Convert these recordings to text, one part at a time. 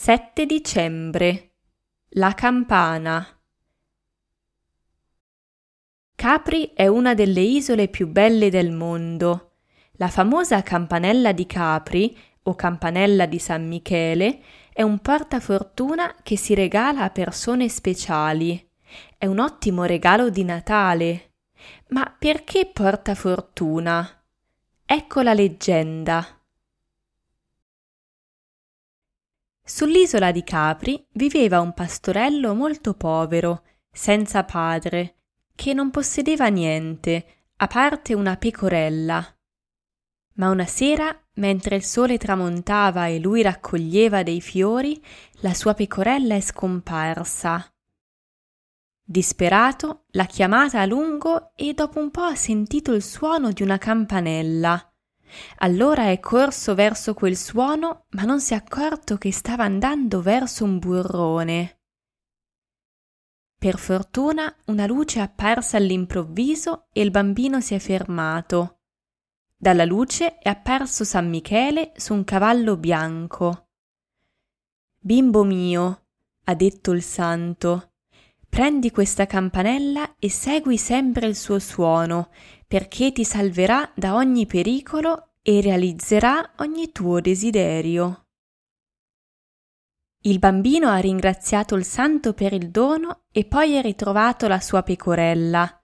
7 dicembre. La campana. Capri è una delle isole più belle del mondo. La famosa campanella di Capri, o campanella di San Michele, è un portafortuna che si regala a persone speciali. È un ottimo regalo di Natale. Ma perché porta fortuna? Ecco la leggenda. Sull'isola di Capri viveva un pastorello molto povero, senza padre, che non possedeva niente, a parte una pecorella. Ma una sera, mentre il sole tramontava e lui raccoglieva dei fiori, la sua pecorella è scomparsa. Disperato, l'ha chiamata a lungo e dopo un po' ha sentito il suono di una campanella. Allora è corso verso quel suono, ma non si è accorto che stava andando verso un burrone. Per fortuna una luce è apparsa all'improvviso e il bambino si è fermato. Dalla luce è apparso San Michele su un cavallo bianco. Bimbo mio, ha detto il santo, prendi questa campanella e segui sempre il suo suono, perché ti salverà da ogni pericolo e realizzerà ogni tuo desiderio. Il bambino ha ringraziato il santo per il dono e poi ha ritrovato la sua pecorella.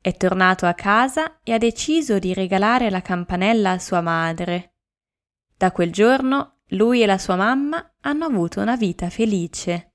È tornato a casa e ha deciso di regalare la campanella a sua madre. Da quel giorno lui e la sua mamma hanno avuto una vita felice.